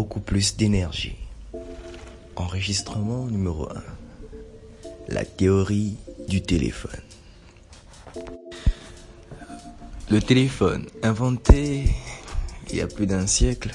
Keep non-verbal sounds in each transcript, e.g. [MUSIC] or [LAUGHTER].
beaucoup plus d'énergie. Enregistrement numéro 1. La théorie du téléphone. Le téléphone, inventé il y a plus d'un siècle,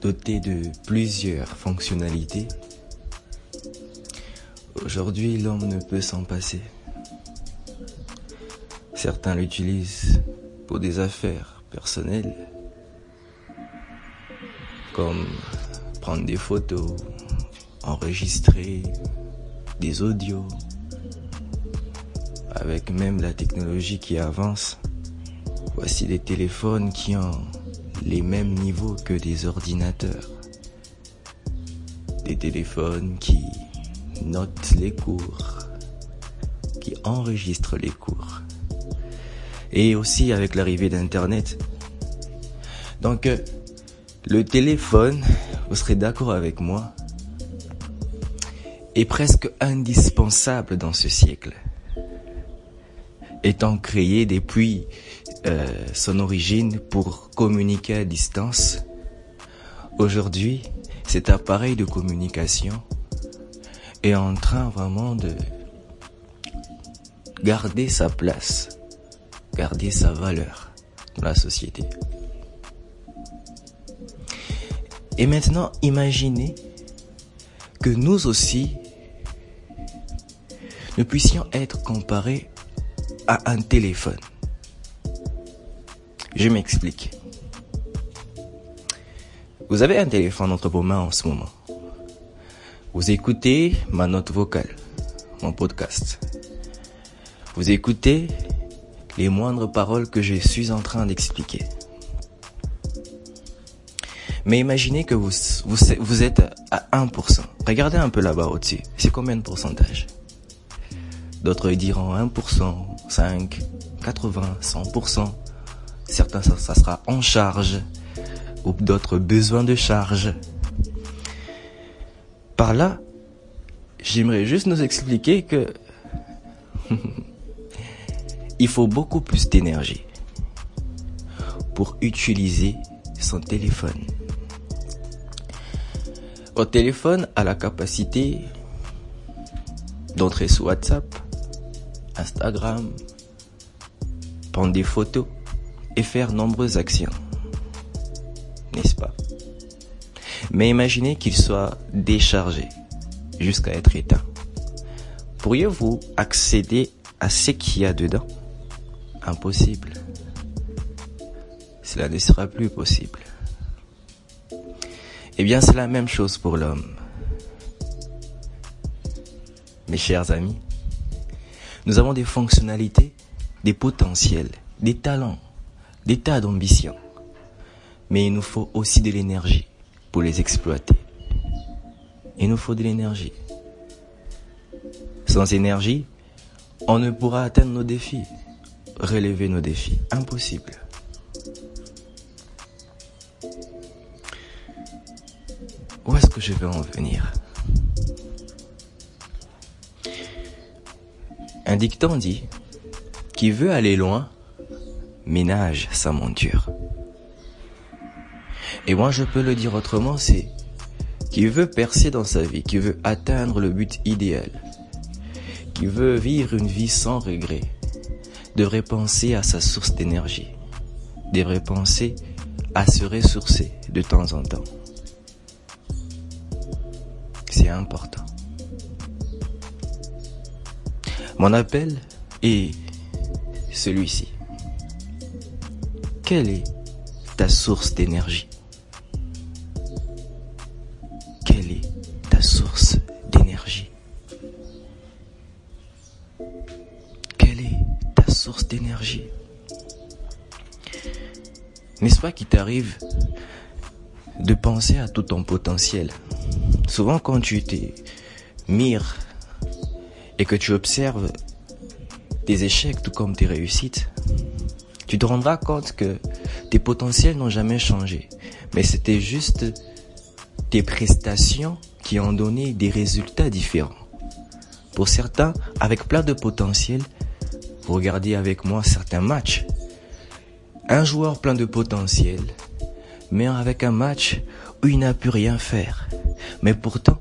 doté de plusieurs fonctionnalités, aujourd'hui l'homme ne peut s'en passer. Certains l'utilisent pour des affaires personnelles, comme prendre des photos, enregistrer des audios, avec même la technologie qui avance. Voici des téléphones qui ont les mêmes niveaux que des ordinateurs. Des téléphones qui notent les cours, qui enregistrent les cours. Et aussi avec l'arrivée d'Internet. Donc, euh, le téléphone, vous serez d'accord avec moi, est presque indispensable dans ce siècle. Étant créé depuis euh, son origine pour communiquer à distance, aujourd'hui, cet appareil de communication est en train vraiment de garder sa place, garder sa valeur dans la société. Et maintenant, imaginez que nous aussi, nous puissions être comparés à un téléphone. Je m'explique. Vous avez un téléphone entre vos mains en ce moment. Vous écoutez ma note vocale, mon podcast. Vous écoutez les moindres paroles que je suis en train d'expliquer. Mais imaginez que vous, vous, êtes à 1%. Regardez un peu là-bas au-dessus. C'est combien de pourcentage? D'autres diront 1%, 5, 80, 100%. Certains, ça, ça sera en charge. Ou d'autres besoin de charge. Par là, j'aimerais juste nous expliquer que [LAUGHS] il faut beaucoup plus d'énergie pour utiliser son téléphone. Votre téléphone a la capacité d'entrer sur WhatsApp, Instagram, prendre des photos et faire nombreuses actions. N'est-ce pas? Mais imaginez qu'il soit déchargé jusqu'à être éteint. Pourriez-vous accéder à ce qu'il y a dedans? Impossible. Cela ne sera plus possible. Eh bien, c'est la même chose pour l'homme. Mes chers amis, nous avons des fonctionnalités, des potentiels, des talents, des tas d'ambitions. Mais il nous faut aussi de l'énergie pour les exploiter. Il nous faut de l'énergie. Sans énergie, on ne pourra atteindre nos défis, relever nos défis. Impossible. Où est-ce que je vais en venir? Un dicton dit, qui veut aller loin, ménage sa monture. Et moi je peux le dire autrement, c'est qui veut percer dans sa vie, qui veut atteindre le but idéal, qui veut vivre une vie sans regret, devrait penser à sa source d'énergie, devrait penser à se ressourcer de temps en temps. Important. Mon appel est celui-ci. Quelle est ta source d'énergie? Quelle est ta source d'énergie? Quelle est ta source d'énergie? N'est-ce pas qu'il t'arrive de penser à tout ton potentiel Souvent quand tu t'es mires et que tu observes tes échecs tout comme tes réussites, tu te rendras compte que tes potentiels n'ont jamais changé. Mais c'était juste tes prestations qui ont donné des résultats différents. Pour certains, avec plein de potentiel, regardez avec moi certains matchs. Un joueur plein de potentiel mais avec un match où il n'a pu rien faire. Mais pourtant,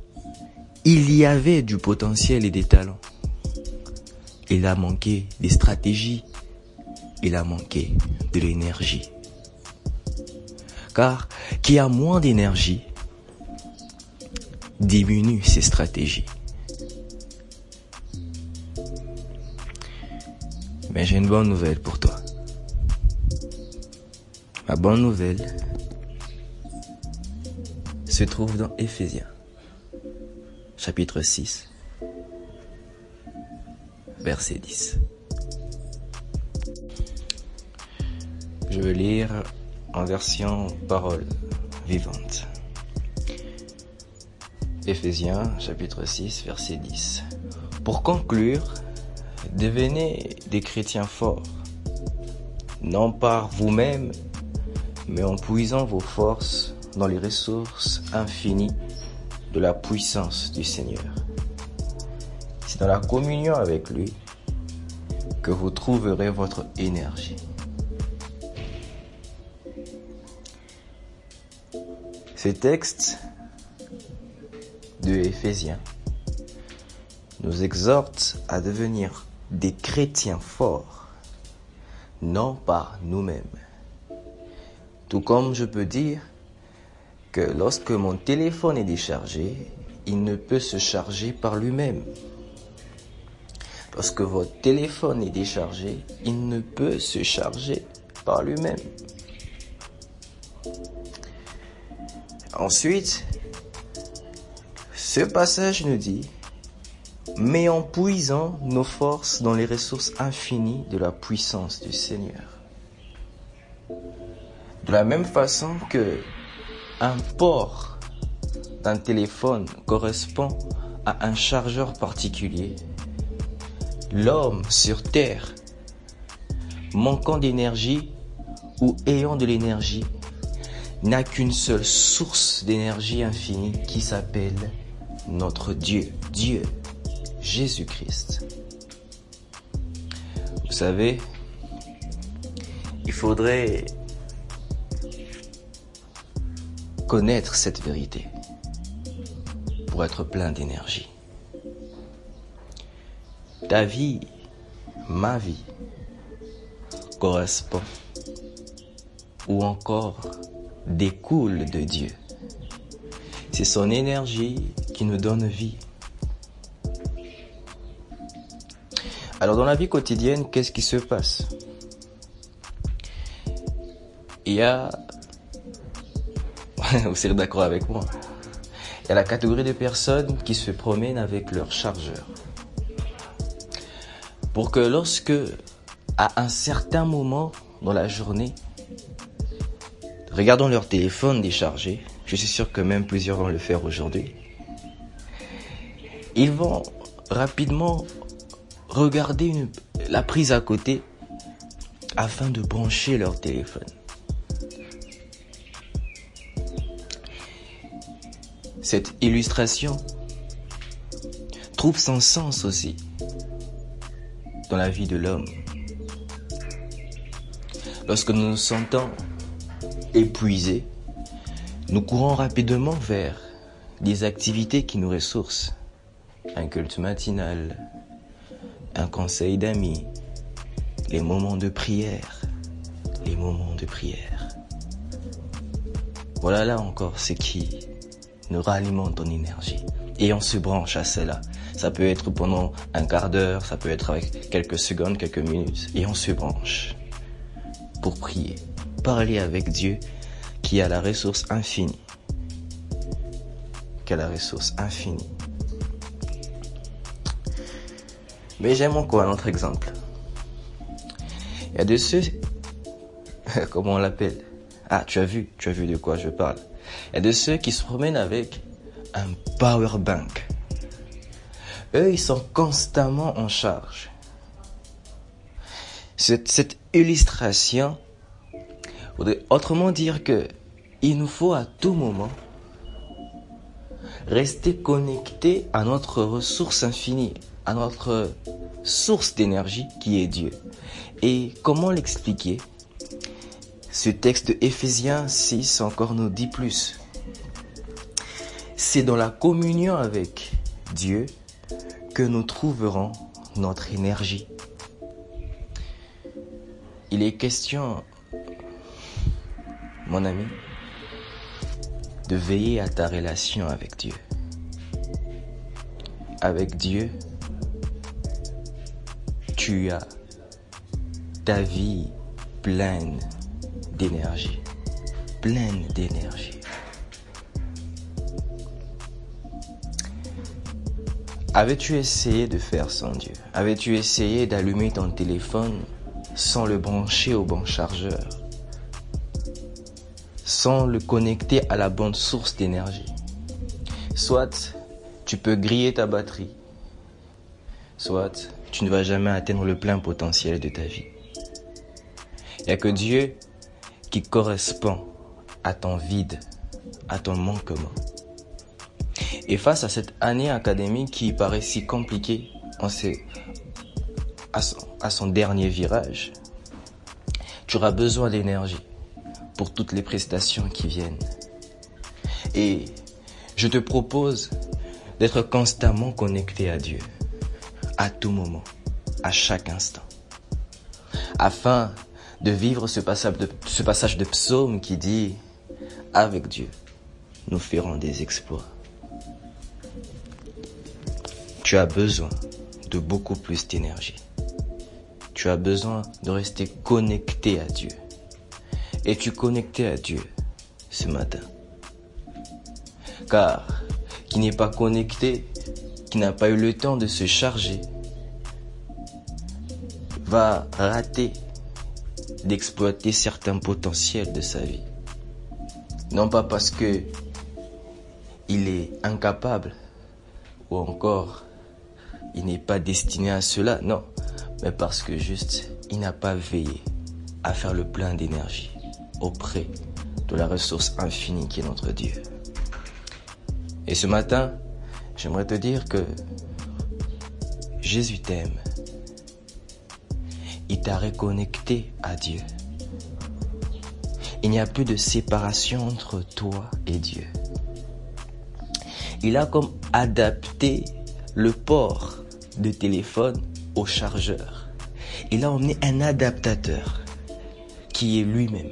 il y avait du potentiel et des talents. Il a manqué des stratégies. Il a manqué de l'énergie. Car qui a moins d'énergie diminue ses stratégies. Mais j'ai une bonne nouvelle pour toi. Ma bonne nouvelle se trouve dans Éphésiens, chapitre 6, verset 10. Je veux lire en version parole vivante. Éphésiens chapitre 6 verset 10. Pour conclure, devenez des chrétiens forts, non par vous-même, mais en puisant vos forces dans les ressources infinies de la puissance du Seigneur. C'est dans la communion avec lui que vous trouverez votre énergie. Ces textes de Éphésiens nous exhortent à devenir des chrétiens forts, non par nous-mêmes. Tout comme je peux dire que lorsque mon téléphone est déchargé, il ne peut se charger par lui-même. Lorsque votre téléphone est déchargé, il ne peut se charger par lui-même. Ensuite, ce passage nous dit, mais en puisant nos forces dans les ressources infinies de la puissance du Seigneur. De la même façon que un port d'un téléphone correspond à un chargeur particulier, l'homme sur Terre, manquant d'énergie ou ayant de l'énergie, n'a qu'une seule source d'énergie infinie qui s'appelle notre Dieu, Dieu, Jésus-Christ. Vous savez, il faudrait connaître cette vérité pour être plein d'énergie. Ta vie, ma vie, correspond ou encore découle de Dieu. C'est son énergie qui nous donne vie. Alors dans la vie quotidienne, qu'est-ce qui se passe? Il y a... [LAUGHS] Vous serez d'accord avec moi. Il y a la catégorie de personnes qui se promènent avec leur chargeur. Pour que lorsque, à un certain moment dans la journée, regardant leur téléphone déchargé, je suis sûr que même plusieurs vont le faire aujourd'hui, ils vont rapidement regarder la prise à côté afin de brancher leur téléphone. Cette illustration trouve son sens aussi dans la vie de l'homme. Lorsque nous nous sentons épuisés, nous courons rapidement vers des activités qui nous ressourcent. Un culte matinal, un conseil d'amis, les moments de prière, les moments de prière. Voilà là encore ce qui nous ralimente en énergie. Et on se branche à cela. Ça peut être pendant un quart d'heure, ça peut être avec quelques secondes, quelques minutes. Et on se branche pour prier, parler avec Dieu qui a la ressource infinie. Qui a la ressource infinie. Mais j'aime encore un autre exemple. Il y a de ceux, [LAUGHS] comment on l'appelle? Ah, tu as vu, tu as vu de quoi je parle. A de ceux qui se promènent avec un power bank. Eux, ils sont constamment en charge. Cette, cette illustration voudrait autrement dire que il nous faut à tout moment rester connecté à notre ressource infinie, à notre source d'énergie qui est Dieu. Et comment l'expliquer? Ce texte de Éphésiens 6 encore nous dit plus. C'est dans la communion avec Dieu que nous trouverons notre énergie. Il est question, mon ami, de veiller à ta relation avec Dieu. Avec Dieu, tu as ta vie pleine d'énergie, pleine d'énergie. Avais-tu essayé de faire sans Dieu? Avais-tu essayé d'allumer ton téléphone sans le brancher au bon chargeur? Sans le connecter à la bonne source d'énergie? Soit tu peux griller ta batterie, soit tu ne vas jamais atteindre le plein potentiel de ta vie. Il n'y a que Dieu qui correspond à ton vide, à ton manquement. Et face à cette année académique qui paraît si compliquée on à, son, dernier virage, tu auras besoin d'énergie pour toutes les prestations qui viennent. Et je te propose d'être constamment connecté à Dieu, à tout moment, à chaque instant, afin de vivre ce passage de psaume qui dit, avec Dieu, nous ferons des exploits. Tu as besoin de beaucoup plus d'énergie. Tu as besoin de rester connecté à Dieu. Es-tu connecté à Dieu ce matin Car qui n'est pas connecté, qui n'a pas eu le temps de se charger, va rater d'exploiter certains potentiels de sa vie. Non pas parce que il est incapable ou encore il n'est pas destiné à cela, non, mais parce que juste il n'a pas veillé à faire le plein d'énergie auprès de la ressource infinie qui est notre Dieu. Et ce matin, j'aimerais te dire que Jésus t'aime il t'a reconnecté à Dieu. Il n'y a plus de séparation entre toi et Dieu. Il a comme adapté le port de téléphone au chargeur. Il a emmené un adaptateur qui est lui-même.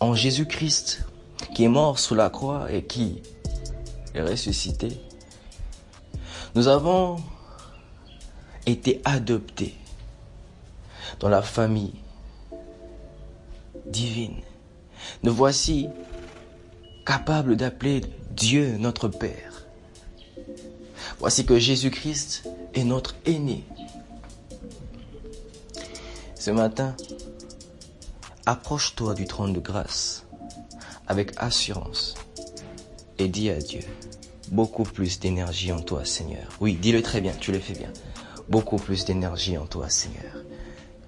En Jésus-Christ, qui est mort sous la croix et qui est ressuscité, nous avons été adoptés dans la famille divine. Nous voici capables d'appeler Dieu notre Père. Voici que Jésus-Christ est notre aîné. Ce matin, approche-toi du trône de grâce avec assurance et dis à Dieu, beaucoup plus d'énergie en toi Seigneur. Oui, dis-le très bien, tu le fais bien. Beaucoup plus d'énergie en toi Seigneur.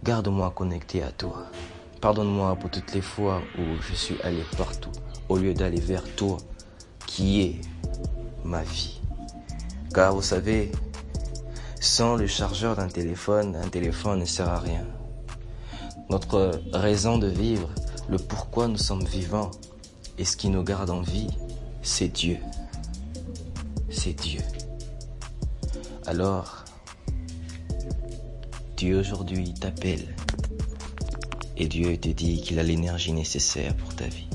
Garde-moi connecté à toi. Pardonne-moi pour toutes les fois où je suis allé partout au lieu d'aller vers toi qui est ma vie. Car vous savez, sans le chargeur d'un téléphone, un téléphone ne sert à rien. Notre raison de vivre, le pourquoi nous sommes vivants et ce qui nous garde en vie, c'est Dieu. C'est Dieu. Alors, Dieu aujourd'hui t'appelle et Dieu te dit qu'il a l'énergie nécessaire pour ta vie.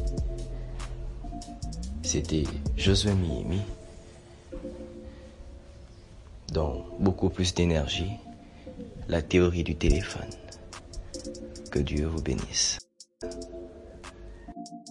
C'était Josué Mimi beaucoup plus d'énergie, la théorie du téléphone. Que Dieu vous bénisse.